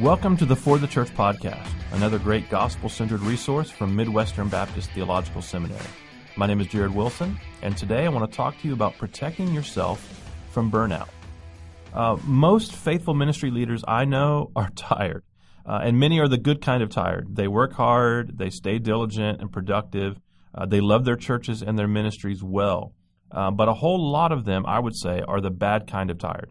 Welcome to the For the Church podcast, another great gospel centered resource from Midwestern Baptist Theological Seminary. My name is Jared Wilson, and today I want to talk to you about protecting yourself from burnout. Uh, most faithful ministry leaders I know are tired, uh, and many are the good kind of tired. They work hard, they stay diligent and productive, uh, they love their churches and their ministries well. Uh, but a whole lot of them, I would say, are the bad kind of tired.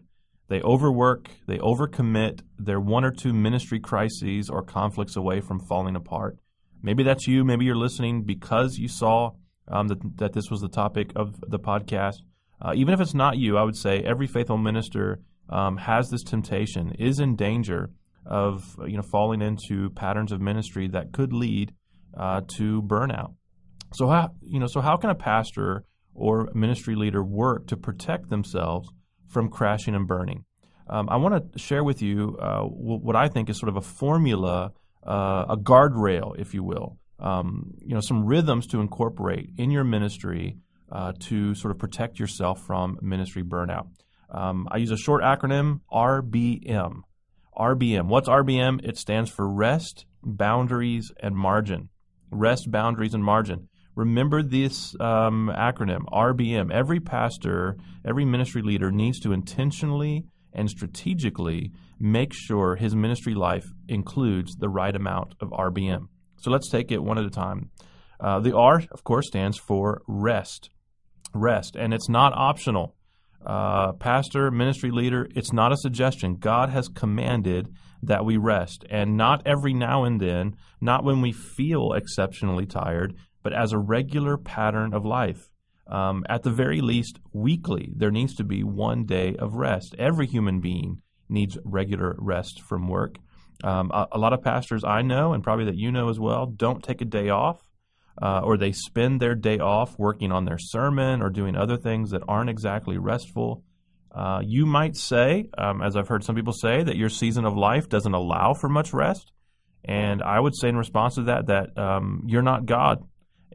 They overwork, they overcommit, they're one or two ministry crises or conflicts away from falling apart. Maybe that's you. Maybe you're listening because you saw um, that, that this was the topic of the podcast. Uh, even if it's not you, I would say every faithful minister um, has this temptation, is in danger of you know falling into patterns of ministry that could lead uh, to burnout. So how you know so how can a pastor or ministry leader work to protect themselves from crashing and burning. Um, I want to share with you uh, what I think is sort of a formula, uh, a guardrail, if you will. Um, you know, some rhythms to incorporate in your ministry uh, to sort of protect yourself from ministry burnout. Um, I use a short acronym RBM. RBM. What's RBM? It stands for rest, boundaries, and margin. Rest, boundaries, and margin. Remember this um, acronym, RBM. Every pastor, every ministry leader needs to intentionally and strategically make sure his ministry life includes the right amount of RBM. So let's take it one at a time. Uh, the R, of course, stands for rest. Rest. And it's not optional. Uh, pastor, ministry leader, it's not a suggestion. God has commanded that we rest. And not every now and then, not when we feel exceptionally tired, but as a regular pattern of life. Um, at the very least, weekly, there needs to be one day of rest. Every human being needs regular rest from work. Um, a, a, lot of pastors I know, and probably that you know as well, don't take a day off, uh, or they spend their day off working on their sermon or doing other things that aren't exactly restful. Uh, you might say, um, as I've heard some people say, that your season of life doesn't allow for much rest. And I would say in response to that, that um, you're not God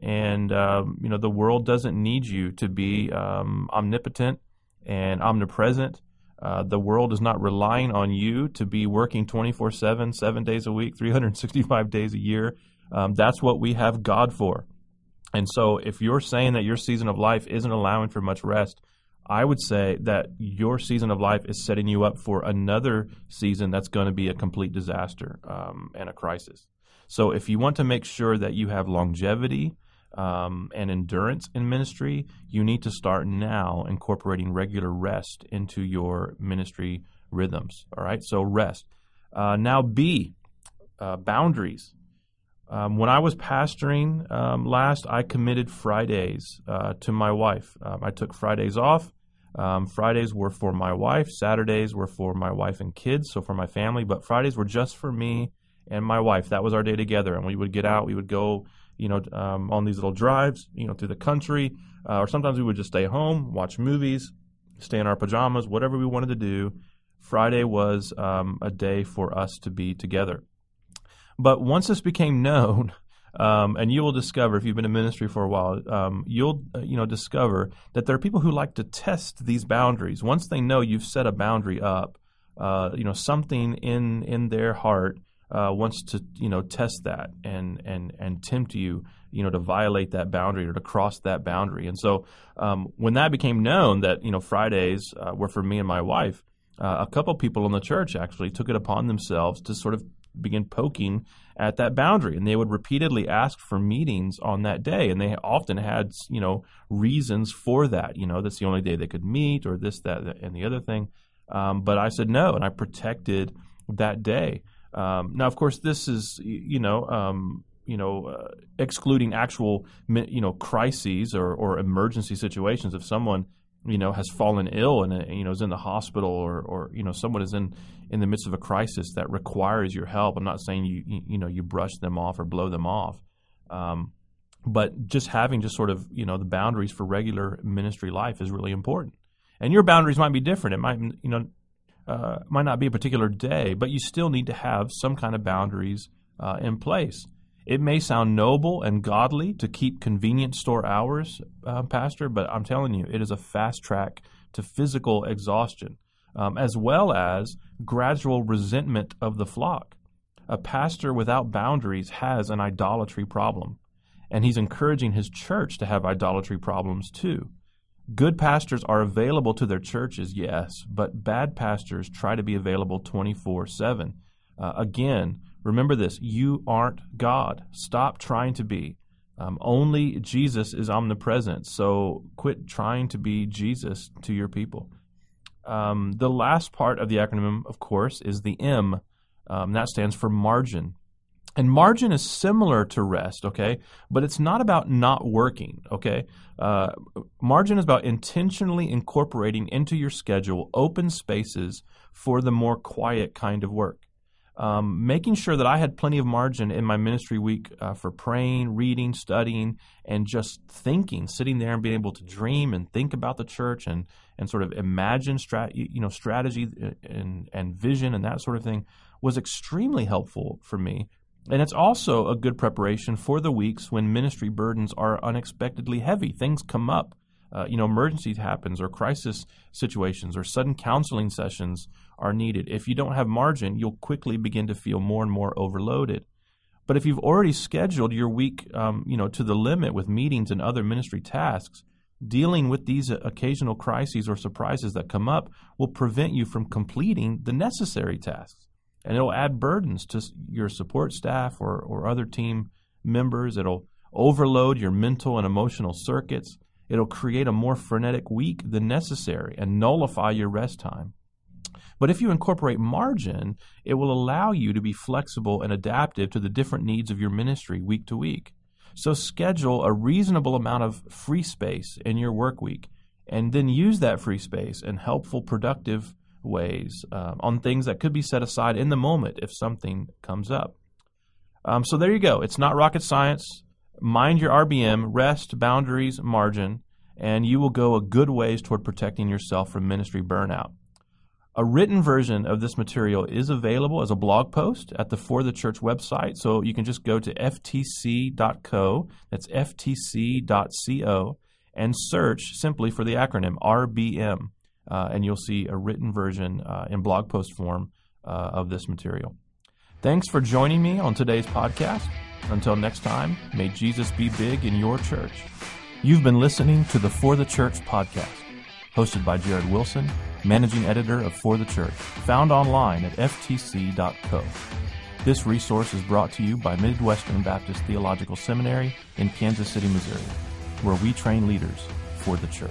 and um, you know the world doesn't need you to be um, omnipotent and omnipresent. Uh, the world is not relying on you to be working 24 7, seven days a week, 365 days a year. Um, that's what we have God for. And so, if you're saying that your season of life isn't allowing for much rest, I would say that your season of life is setting you up for another season that's going to be a complete disaster um, and a crisis. So, if you want to make sure that you have longevity, um, and endurance in ministry, you need to start now incorporating regular rest into your ministry rhythms. All right, so rest. Uh, now, B, uh, boundaries. Um, when I was pastoring um, last, I committed Fridays uh, to my wife. Um, I took Fridays off. Um, Fridays were for my wife. Saturdays were for my wife and kids, so for my family. But Fridays were just for me and my wife. That was our day together, and we would get out. We would go you know, um, on these little drives, you know, through the country, uh, or sometimes we would just stay home, watch movies, stay in our pajamas, whatever we wanted to do. Friday was um, a day for us to be together. But once this became known, um, and you will discover if you've been in ministry for a while, um, you'll uh, you know discover that there are people who like to test these boundaries. Once they know you've set a boundary up, uh, you know something in in their heart uh, wants to you know test that and and and tempt you you know to violate that boundary or to cross that boundary. And so um, when that became known that you know Fridays uh, were for me and my wife, uh, a couple people in the church actually took it upon themselves to sort of begin poking at that boundary. And they would repeatedly ask for meetings on that day. And they often had you know reasons for that you know that's the only day they could meet or this that and the other thing. Um, but i said no and i protected that day um, now, of course, this is you know um, you know uh, excluding actual you know crises or, or emergency situations. If someone you know has fallen ill and uh, you know is in the hospital or or you know someone is in in the midst of a crisis that requires your help. I'm not saying you you, you know you brush them off or blow them off. Um, but just having just sort of you know the boundaries for regular ministry life is really important and your boundaries might be different it might you know uh, might not be a particular day, but you still need to have some kind of boundaries uh, in place. It may sound noble and godly to keep convenience store hours, uh, Pastor, but I'm telling you, it is a fast track to physical exhaustion. um, as well as gradual resentment of the flock. A pastor without boundaries has an idolatry problem, and he's encouraging his church to have idolatry problems too. Good pastors are available to their churches, yes, but bad pastors try to be available 24 7. Uh, again, remember this you aren't God. Stop trying to be. Um, only Jesus is omnipresent, so quit trying to be Jesus to your people. Um, the last part of the acronym, of course, is the M. Um, that stands for margin. And margin is similar to rest, okay? But it's not about not working, okay? Uh, margin is about intentionally incorporating into your schedule open spaces for the more quiet kind of work. Um, making sure that I had plenty of margin in my ministry week uh, for praying, reading, studying, and just thinking, sitting there and being able to dream and think about the church and and sort of imagine strat- you know strategy uh, and and vision and that sort of thing was extremely helpful for me. And it's also a good preparation for the weeks when ministry burdens are unexpectedly heavy. Things come up uh, you know, emergencies happens or crisis situations or sudden counseling sessions are needed. If you don't have margin, you'll quickly begin to feel more and more overloaded. But if you've already scheduled your week, um, you know, to the limit with meetings and other ministry tasks, dealing with these occasional crises or surprises that come up will prevent you from completing the necessary tasks. And it'll add burdens to your support staff or, or other team members. It'll overload your mental and emotional circuits. It'll create a more frenetic week than necessary and nullify your rest time. But if you incorporate margin, it will allow you to be flexible and adaptive to the different needs of your ministry week to week. So schedule a reasonable amount of free space in your work week and then use that free space in helpful, productive ways uh, on things that could be set aside in the moment if something comes up. Um, so there you go. It's not rocket science mind your RBM, rest, boundaries, margin, and you will go a good ways toward protecting yourself from ministry burnout. A written version of this material is available as a blog post at the For the Church website. So you can just go to ftc.co, that's ftc.co, and search simply for the acronym RBM. Uh, and you'll see a written version uh, in blog post form uh, of this material. Thanks for joining me on today's podcast. Until next time, may Jesus be big in your church. You've been listening to the For the Church podcast, hosted by Jared Wilson, managing editor of For the Church, found online at ftc.co. This resource is brought to you by Midwestern Baptist Theological Seminary in Kansas City, Missouri, where we train leaders for the church.